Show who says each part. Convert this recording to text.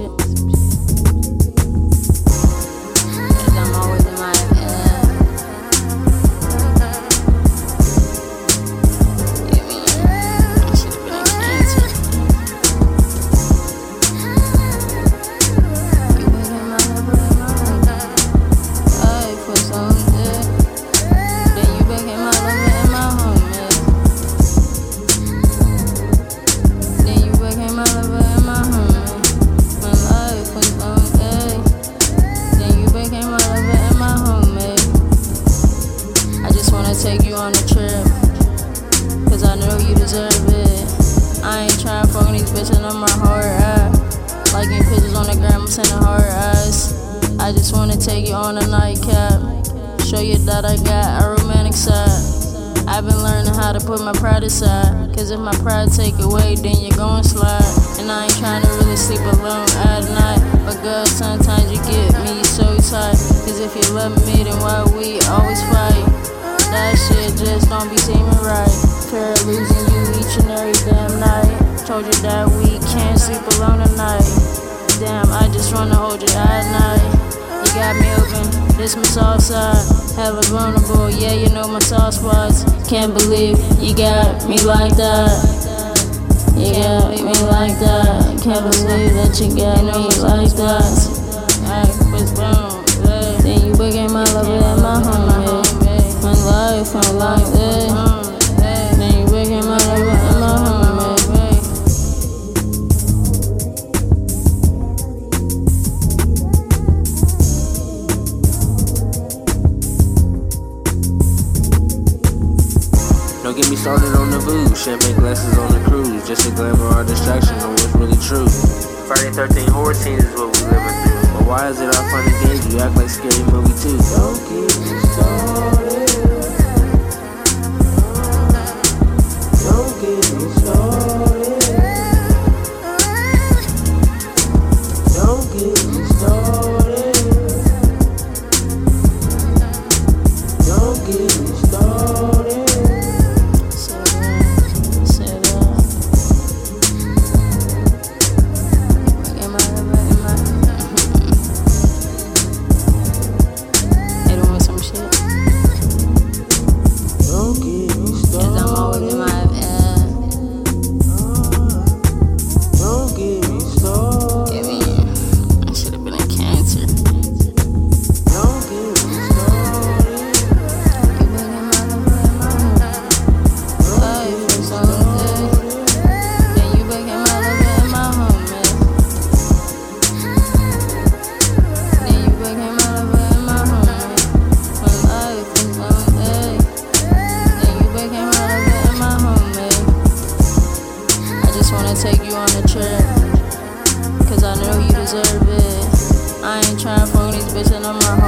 Speaker 1: shit. Take you on a trip. Cause I know you deserve it. I ain't trying to fuck these bitches on my hard ass. Liking pictures on the gram, I'm sending hard ass. I just wanna take you on a nightcap. Show you that I got a romantic side. I've been learning how to put my pride aside. Cause if my pride take away, then you're gon' slide. And I ain't trying to really sleep alone at night. But girl, sometimes you get me so tight. Cause if you love me, then why we always fight? Told you that we can't sleep alone tonight. Damn, I just wanna hold you at night. You got me open, this my soft side. Hella vulnerable, yeah, you know my soft spots. Can't believe you got me like that. You got me like that. Can't believe that you got me like that. Then you became my lover and my homie. My life, my life,
Speaker 2: Don't get me started on the booze. Champagne glasses on the cruise. Just a glamour or distraction on what's really true. Friday 13 horror scenes is what we living through. But why is it all fun and games? You act like scary movie too. Don't get me started. Don't get me started.
Speaker 1: A trip. Cause I know you deserve it. I ain't tryna fuck these bitches my heart.